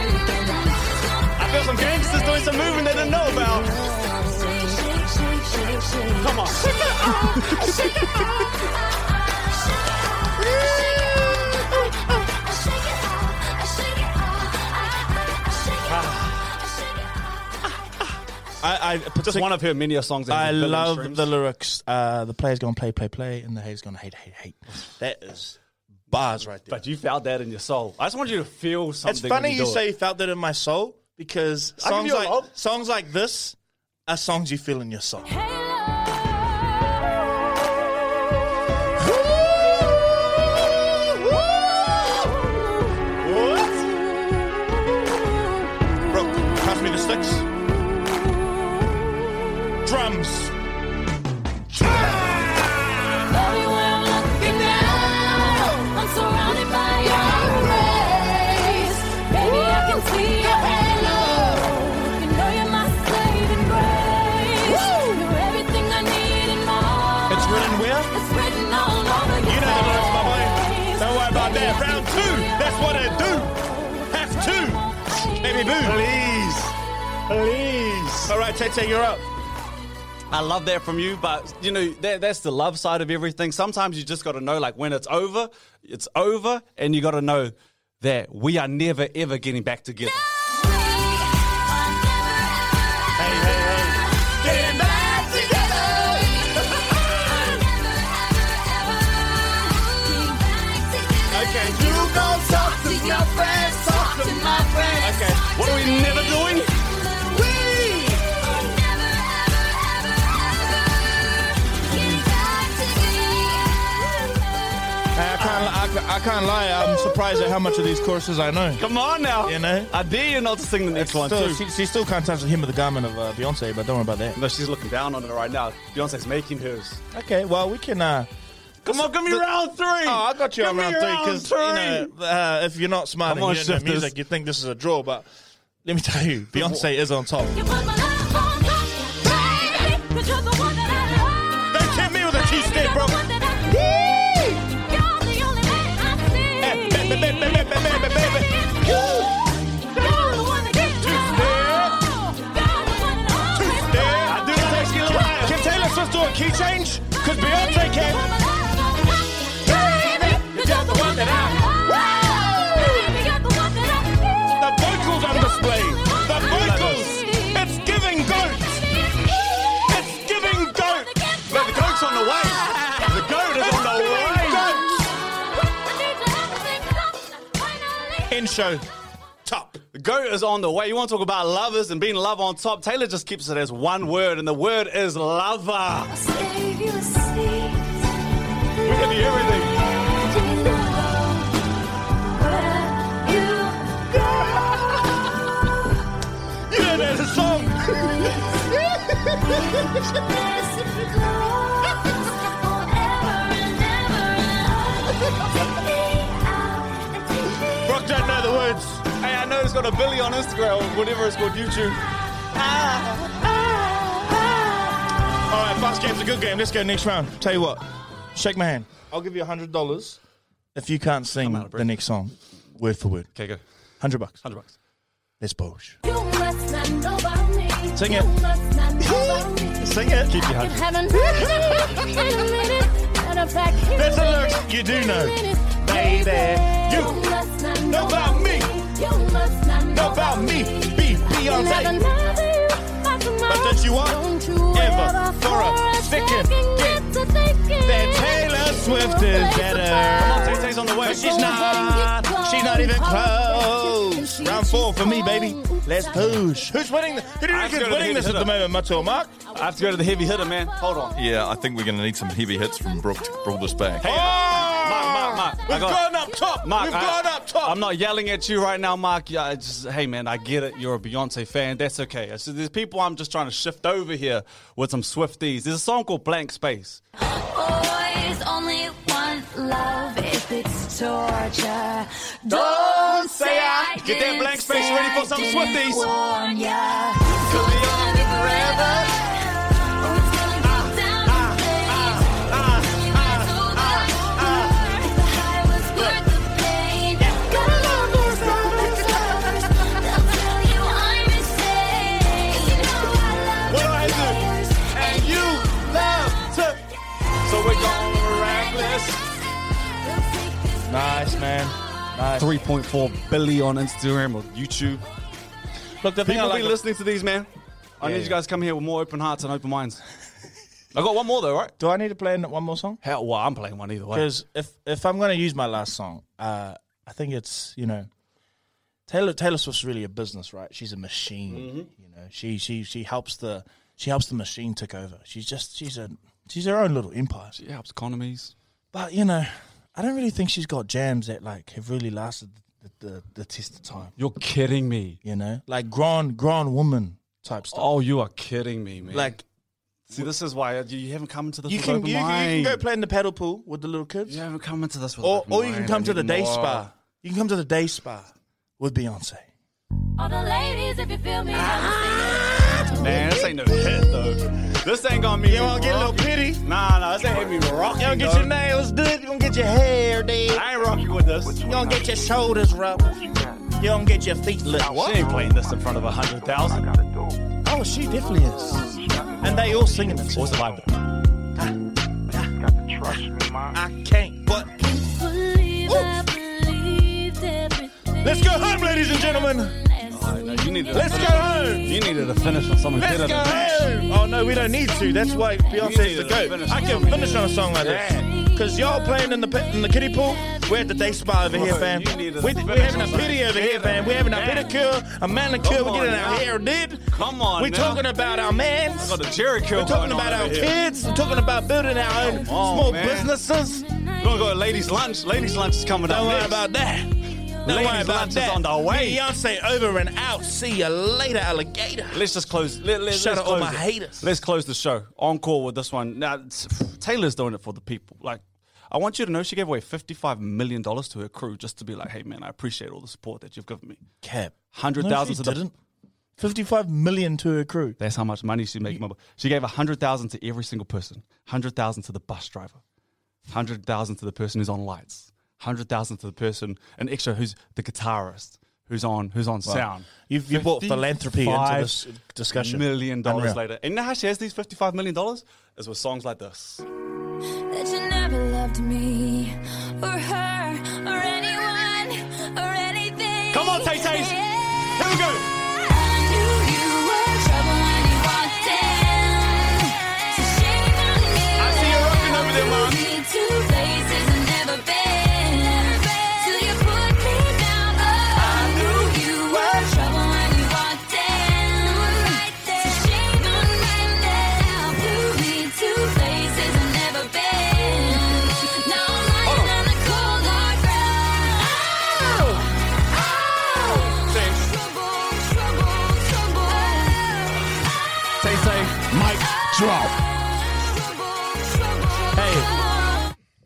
I feel some gangsters doing some moving they didn't know about. Come on. Shake it out, shake it out. I, I Just one of her many songs. I has a billion love streams. the lyrics. Uh, the player's gonna play, play, play, and the hater's gonna hate, hate, hate. That is bars right there. But you felt that in your soul. I just want you to feel something. It's funny when you do say it. you felt that in my soul because songs like songs like this are songs you feel in your soul. What? Baby boo. Please. Please. All right, Tete, you're up. I love that from you, but you know that, that's the love side of everything. Sometimes you just got to know, like when it's over, it's over, and you got to know that we are never ever getting back together. Getting back together. Okay. You gon' talk to your friends, Okay, what are we never doing? I can't, I, I, can't lie, I'm surprised at how much of these courses I know. Come on now. You know? I dare you not to sing the next one too. she, she still can't touch the hem of the garment of uh, Beyonce, but don't worry about that. No, she's looking down on it right now. Beyonce's making hers. Okay, well, we can. Uh, Come on, give me round three. Oh, I got you Give on round three because you know, uh, if you're not smart Come and you don't know shifters. music, you think this is a draw. But let me tell you, Beyonce is on top. You put my love on top, show. Top. The goat is on the way. You want to talk about lovers and being love on top? Taylor just keeps it as one word, and the word is lover. Save you a seat. We can hear everything. There's a song. Brock don't know the words. Hey, I know it's got a Billy on Instagram, or whatever it's called, YouTube. Ah. All right, fast game's a good game. Let's go next round. Tell you what, shake my hand. I'll give you a hundred dollars if you can't sing the next song, word for word. Okay, go. Hundred bucks. Hundred bucks. Let's bosh. You must not know about me. Sing it. You must not know about me. Sing it. Keep your I hundred. haven't heard it in a minute. Matter of fact, here There's lyrics is. you do know. Baby, you must not know about me. You must not Know about me. Be Beyonce. never by tomorrow. But don't you you ever for a second get that Taylor Swift is better? Come on, Tay Tay's on the way. But she's not. She's not even close. Round four for me, baby. Let's push. Who's winning? The, who do you I have reckon's go to the winning this at the moment, Mato Mark? I have to go to the heavy hitter, man. Hold on. Yeah, I think we're going to need some heavy hits from Brooke to pull this back. Hey, oh! Mark, Mark, Mark. I We've got- gone up top. Mark, We've I- gone up top. I'm not yelling at you right now, Mark. Yeah, I just, hey, man, I get it. You're a Beyonce fan. That's okay. It's just- there's people I'm just trying to shift over here with some Swifties. There's a song called Blank Space. Boys only want love if it's torture. Don't say I- Get that blank space ready for some Swifties. Warn ya. Could be Gonna forever. Nice, man. Nice. 3.4 billion on Instagram or YouTube. Look, the thing I People like be listening to these, man. I Yeah, need yeah. you guys to come here with more open hearts and open minds. I got one more though, right? Do I need to play one more song? Hell, well, I'm playing one either way. Because if if I'm going to use my last song, uh, I think it's you know, Taylor Taylor Swift's really a business, right? She's a machine. Mm-hmm. You know, she she she helps the she helps the machine take over. She's just she's a she's her own little empire. She helps economies. But you know, I don't really think she's got jams that like have really lasted the the, the test of time. You're kidding me. You know, like grown grown woman type stuff. Oh, you are kidding me, man. Like see, this is why you you haven't come into this you with can open you, can- you mind. can go play in the paddle pool with the little kids. You haven't come into this with or open or you can mind. come I to the need day more. spa. You can come to the day spa with Beyonce. All the ladies, if you feel me, ah. Man, this ain't no hit though. This ain't gonna be. You wanna get a little pity? Nah, nah, this ain't gonna be rocking. You gonna get though. your nails did. You gonna get your hair did. I ain't rocking with this. You gonna get your shoulders rubbed. You gonna get your feet lit. She ain't playing this in front of a hundred thousand. Oh, she definitely is. And they all singing it. What's the vibe? I can't. But believe I believed everything. let's go home, ladies and gentlemen. You needed. Let's go home. You needed to finish on something Let's better go than that. home. Oh no, we don't need to. That's why Beyonce's the to goat. I can finish on a song like this. Cause y'all playing in the pit- in the kiddie pool. We're at the day spa over here, fam. you need to We, we're having a pity over here, fam. We're having a that. pedicure, a manicure. We're getting our hair did. Come on, We're talking about our mans. I got Jerry curl We're talking about our kids. We're talking about building our own small businesses. We're gonna go to ladies' lunch. Ladies' lunch is coming up Don't worry about that. Don't Ladies' worry about that. on the way. Beyonce over and out. See you later, alligator. Let's just close. Let, let, Shout let's out all close my it. haters. Let's close the show. Encore with this one. Now, Taylor's doing it for the people. Like, I want you to know she gave away $55 million to her crew just to be like, hey, man, I appreciate all the support that you've given me. Cap. 100,000 No, to didn't. 55 million to her crew. That's how much money she making. She gave 100,000 to every single person. 100,000 to the bus driver. 100,000 to the person who's on lights. 100,000 to the person, an extra who's the guitarist, who's on who's on Wow. sound. You've- you brought philanthropy into this discussion. Million dollars Unreal. later. And you know how she has these $55 million? Is with songs like this. that you never loved me or her or anyone or anything. Come on, Tay Tays. Here we go.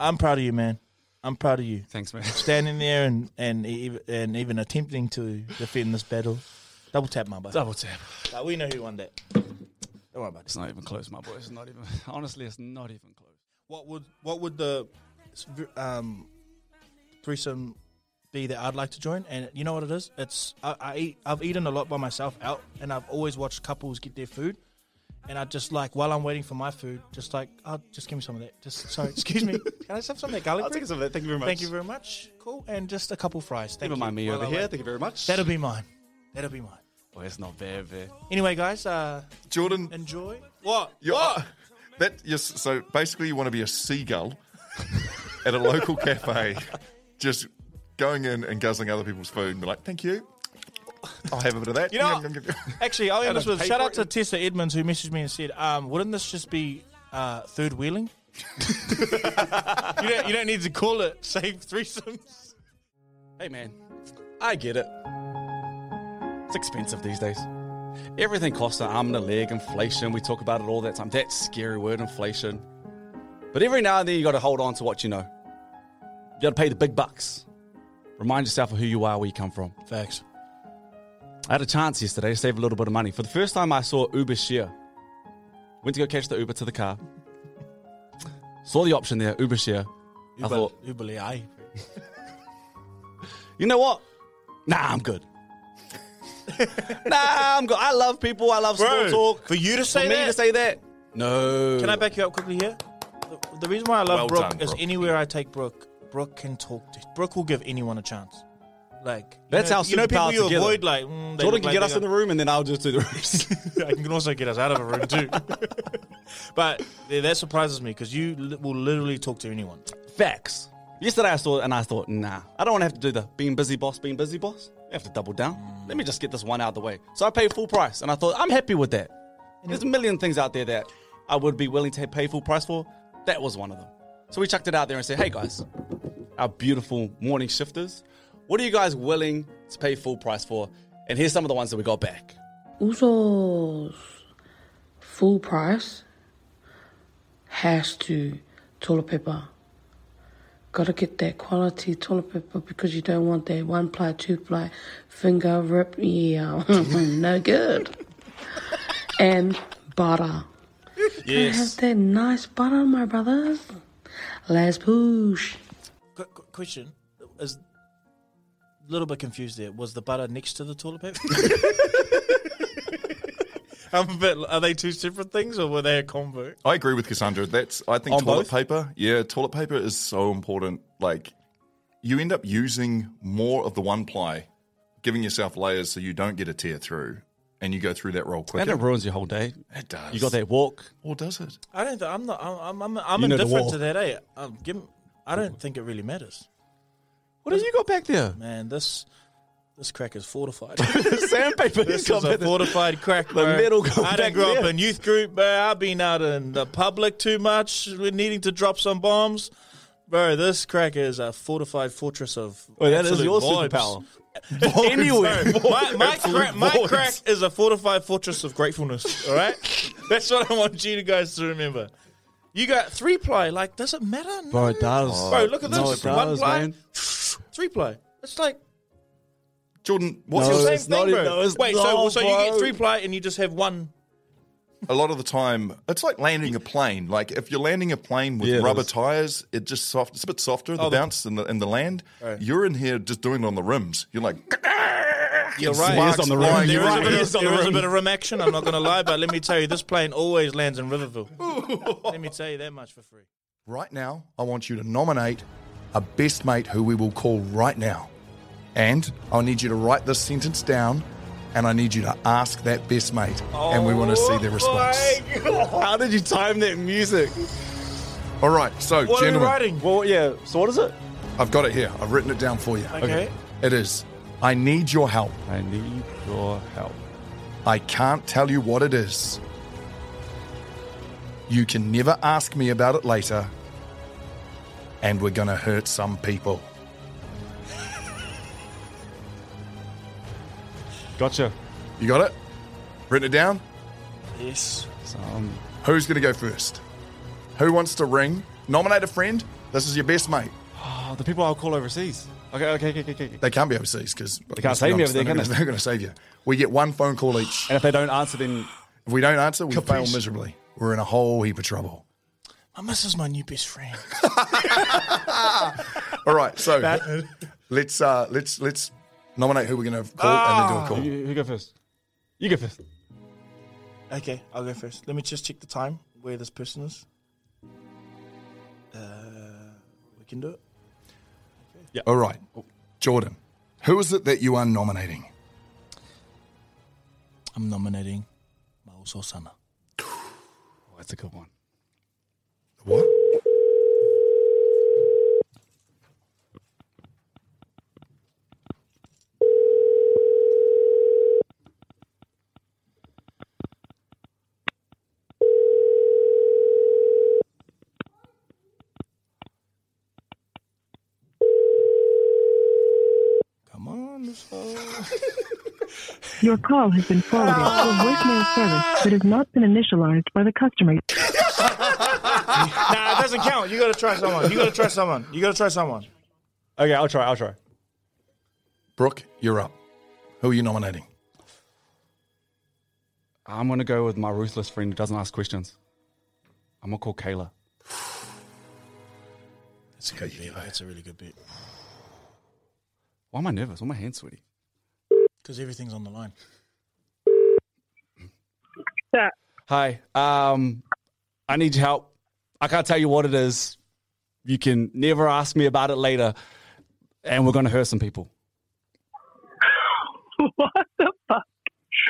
I'm proud of you, man. I'm proud of you. Thanks, man. Standing there and and even, and even attempting to defend this battle. Double tap, my boy. Double tap. Like, we know who won that. Don't worry about it. It's not even close, my boy. It's not even. Honestly, it's not even close. What would what would the um, threesome be that I'd like to join? And you know what it is? It's I, I eat, I've eaten a lot by myself out, and I've always watched couples get their food. And I just like while I'm waiting for my food, just like, oh, just give me some of that. Just sorry, excuse me. Can I just have some of that garlic I'll bread? take some of that. Thank you very much. Thank you very much. Cool. And just a couple fries. Thank Never you. mind me While over I here. wait. Thank you very much. That'll be mine. That'll be mine. Boy, it's not bad, man. Anyway, guys, uh, Jordan, enjoy. What? You're, That yes. So basically, you want to be a seagull at a local cafe, just going in and guzzling other people's food and be like, "Thank you, I'll have a bit of that." You know, actually, I'll And end this with pay shout out to. Tessa Edmonds who messaged me and said, um, "Wouldn't this just be uh, third wheeling?" you don't you don't need to call it save threesomes. Hey, man, I get it. It's expensive these days. Everything costs an arm and a leg. Inflation, we talk about it all that time. That scary word, inflation. But every now and then, you got to hold on to what you know. You got to pay the big bucks. Remind yourself of who you are, where you come from. Facts. I had a chance yesterday to save a little bit of money. For the first time, I saw Uber share. Went to go catch the Uber to the car. Saw the option there, Uber share. I thought, Uber AI. Eh? you know what? Nah, I'm good. nah, I'm good. I love people. I love Bro, small talk. for you to say for me that? to say that, no. Can I back you up quickly here? The, the reason why I love Well Brooke done, is Brooke. anywhere I take Brooke, Brooke can talk. To, Brooke will give anyone a chance. Like That's know, how you know people you together. avoid. Like mm, they Jordan can like get us in the room, and then I'll just do the rest. I can also get us out of a room too. but yeah, that surprises me because you li- will literally talk to anyone. Facts. Yesterday I saw it and I thought, nah, I don't want to have to do the being busy boss, being busy boss. I have to double down. Let me just get this one out of the way. So I paid full price and I thought, I'm happy with that. There's a million things out there that I would be willing to pay full price for. That was one of them. So we chucked it out there and said, hey guys, our beautiful morning shifters, what are you guys willing to pay full price for? And here's some of the ones that we got back. Usos full price has to toilet paper. Gotta get that quality toilet paper because you don't want that one ply, two ply, finger rip. Yeah, no good. and butter. Gotta have that nice butter, my brothers. Let's push. Qu- qu- question is a little bit confused there. Was the butter next to the toilet paper? I'm a bit. Are they two separate things or were they a combo? I agree with Cassandra. That's I think On toilet both? paper. Yeah, toilet paper is so important. Like you end up using more of the one ply, giving yourself layers so you don't get a tear through, and you go through that roll quicker. And it ruins your whole day. It does. You got that walk. Or does it? I don't. Th- I'm not. I'm. I'm. I'm You know indifferent to that. Eh? Um, give, I don't think it really matters. What have you got back there? Man, this this crack is fortified. Sandpaper. This is a fortified crack. The bro. metal got I back didn't grow up in youth group, bro. I've been out in the public too much. We're needing to drop some bombs, bro. This crack is a fortified fortress of. Well, that is your vibes. superpower. Vibes, Anywhere. My, my, Absolute crack, my crack is a fortified fortress of gratefulness. All right, that's what I want you guys to remember. You got three ply. Like, does it matter? No. Bro, it does. Bro, look at No, this. it One does, ply, man. Three ply. It's like Jordan, what's what's the your same it's thing, not bro? even- no, it's Wait, so not, so you get bro. three ply and you just have one. a lot of the time it's like landing a plane. Like if you're landing a plane with Yeah, it rubber is. tires, it just soft. It's a bit softer. The Oh, the- bounce in the in the land. Right. You're in here just doing it on the rims. You're like, You're Sparks right. on the rim. flying There is, a everywhere. bit, Yes, of, on the there is a rim. bit of rim action. I'm not going to lie, but let me tell you, this plane always lands in Riverville. let me tell you that much for free. Right now, I want you to nominate a best mate who we will call right now. And I need you to write this sentence down and I need you to ask that best mate. and we want to see their oh response. How did you time that music? All right, so, What are we writing? Well, yeah. So what is it? I've got it here. I've written it down for you. Okay. It is I need your help. I need your help. I can't tell you what it is. You can never ask me about it later. And we're going to hurt some people. Gotcha. You got it? Written it down? Yes. Some Who's going to go first? Who wants to ring? Nominate a friend This is your best mate. Oh, the people I'll call overseas. Okay, okay, okay, okay. okay. They can't be overseas because They can't save me over there, can they? They're not going to save you. We get one phone call each. And if they don't answer, then If we don't answer, we fail miserably. We're in a whole heap of trouble. My missus is my new best friend. All right, so let's uh, let's let's nominate who we're going to call and then do a call. You, you go first. You go first. Okay, I'll go first. Let me just check the time where this person is. Uh, we can do it. All right, Jordan, who is it that you are nominating? I'm nominating Mauso Sana. Oh, that's a good one. What? Come on, this Your call has been forwarded to a voicemail service that has not been initialized by the customer. nah, it doesn't count. You gotta try someone. You gotta try someone. You gotta try someone. Okay, I'll try. I'll try. Brooke, you're up. Who are you nominating? I'm gonna go with my ruthless friend who doesn't ask questions. I'm gonna call Kayla. That's a good bit. That's a really good bit. Why am I nervous? Why are my hands sweaty? Because everything's on the line. Hi. Um, I need your help. I can't tell you what it is. You can never ask me about it later, and we're gonna hurt some people. what the fuck?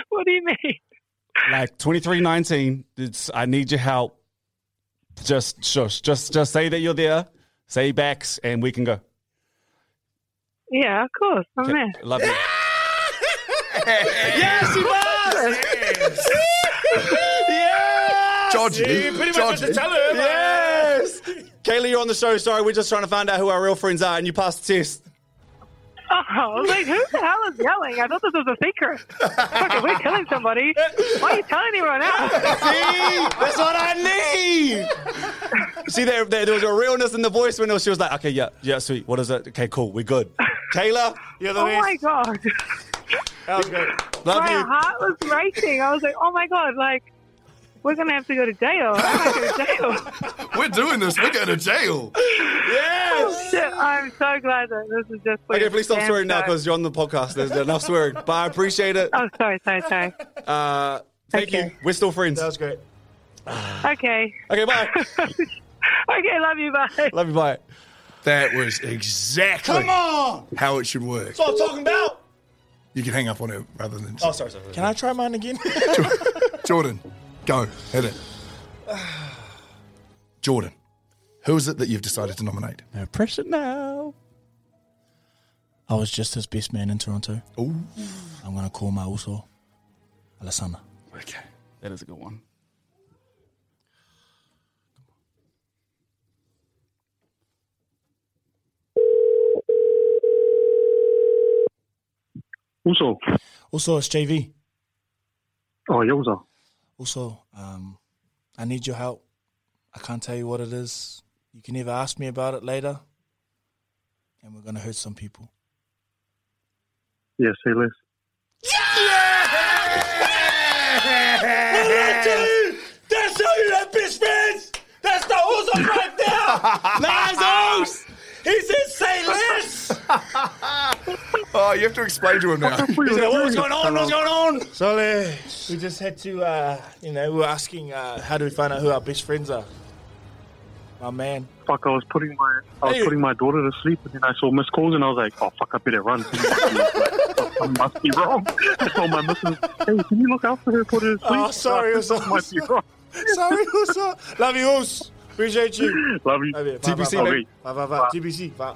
What do you mean? Like twenty three nineteen. It's I need your help. Just shush. Just just say that you're there. Say backs, and we can go. Yeah, of course. I'm there. Love you. Yes, he was. yes. Georgie, You pretty much had to tell her. Yes. Kayla, you're on the show. Sorry, we're just trying to find out who our real friends are, and you passed the test. Oh, I was like, who the hell is yelling? I thought this was a secret. Fuck, if we're killing somebody, why are you telling everyone else? See, that's what I need. See, there, there, there was a realness in the voice when she was like, "Okay, yeah, yeah, sweet. What is it? Okay, cool, we're good." Kayla, you're the oh best. my god. That was great. Love my you. heart was racing. I was like, oh my god, like, we're going to have to go to jail. I might go to jail. We're doing this. We're going to jail. Oh, shit. I'm so glad that this is just. Okay, please stop swearing now because you're on the podcast. There's enough swearing, but I appreciate it. Oh, sorry, sorry, sorry. Uh, thank Okay. you. We're still friends. That was great. Okay. Okay, bye. okay, love you. Bye. Love you. Bye. That was exactly Come on. how it should work. That's what I'm talking about. You can hang up on her rather than. Oh, sorry, sorry. Can I try mine again? Jordan, go. Hit it. Jordan, who is it that you've decided to nominate? No pressure now. I was just his best man in Toronto. Ooh. I'm gonna call my also Alessandra. Okay, that is a good one. Also, Also, it's JV. oh, yeah, also. Also, um, I need your help. I can't tell you what it is. You can either ask me about it later, and we're gonna hurt some people. Yeah, say less. Yeah, That's how you're that best friends. That's the Uso right there. Nice Oh, you have to explain to him now. He said, What's going on? What's going on? Sorry, we just had to, uh, you know, we were asking uh, how do we find out who our best friends are. My man. Fuck, I was putting my I was Hey. putting my daughter to sleep, and then I saw missed calls, and I was like, oh fuck, I better run. I must be wrong. I told my missus, hey, can you look after her, put her to sleep? Oh, sorry, Uso. Something might be wrong. Sorry, Uso. Love you, Us. Appreciate you. Love you. Love you. TBC, Bye, mate. bye, bye, bye. TBC. Bye.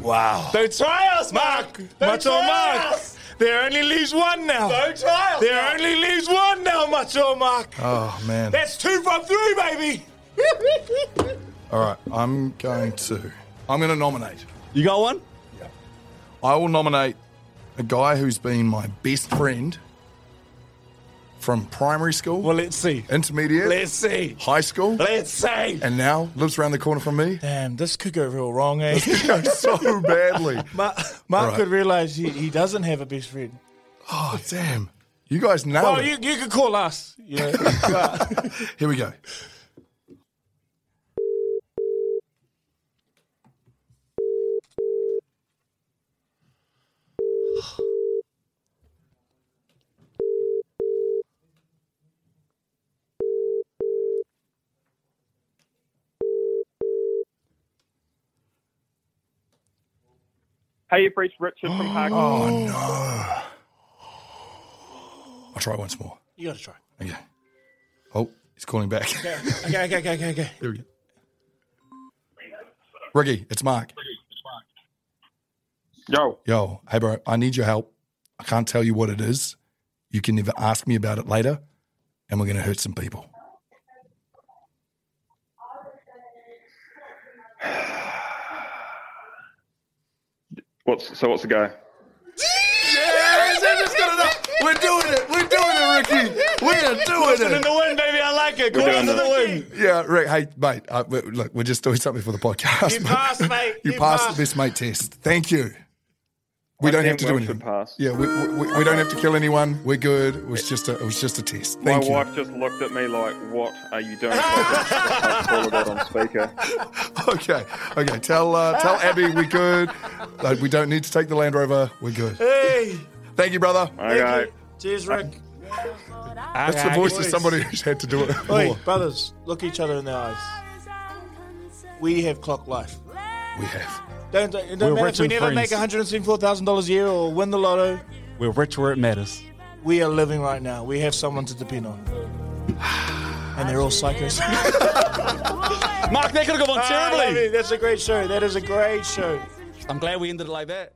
Wow. Don't try us, Mark. Macho try Mark. us. There only leaves one now. Don't try us. There Mark. only leaves one now, Macho Mark. Oh, man. That's two from three, baby. All right, I'm going to. I'm going to nominate. You got one? Yeah. I will nominate a guy who's been my best friend from primary school. Well, let's see. Intermediate. Let's see. High school. Let's see. And now lives around the corner from me. Damn, this could go real wrong, eh? This could go so badly. Mark, Mark right. could realise he, he doesn't have a best friend. Oh, damn. You guys know. Well, it. you, you could call us. You know, Here we go. Hey, you've reached Richard from Park. Oh, no. I'll try once more. you got to try. Okay. Oh, he's calling back. Okay, okay, okay, okay, okay. okay. Here we go. Ricky, it's Mark. Yo. Yo, hey, bro, I need your help. I can't tell you what it is. You can never ask me about it later, and we're going to hurt some people. What's so? What's the go? Yes, I just got it up. We're doing it. We're doing it, Ricky. We are doing Listen it. in the wind, baby. I like it. We're Quarter doing to the wind. Yeah, Rick. Hey, mate. Uh, we- look, we're just doing something for the podcast. You passed, mate. You, You passed, passed. the best mate test. Thank you. We I don't have think to do one anything. should pass. Yeah, we, we, we don't have to kill anyone. We're good. It was just a it was just a test. My you. wife just looked at me like, "What are you doing?" So I call it on speaker. Okay, okay. Tell uh, tell Abby we're good. Like, we don't need to take the Land Rover. We're good. Hey. Thank you, brother. Okay. Cheers, Rick. That's the voice of somebody who's had to do it. Oi, more. brothers, look each other in the eyes. We have clock life. We have. Don't, don't, We're don't matter rich if we and never friends. make $174,000 a year or win the lotto. We're rich where it matters. We are living right now. We have someone to depend on. And they're all psychos. Mark, that could have gone Ah, terribly. lovely. That's a great show. That is a great show. I'm glad we ended it like that.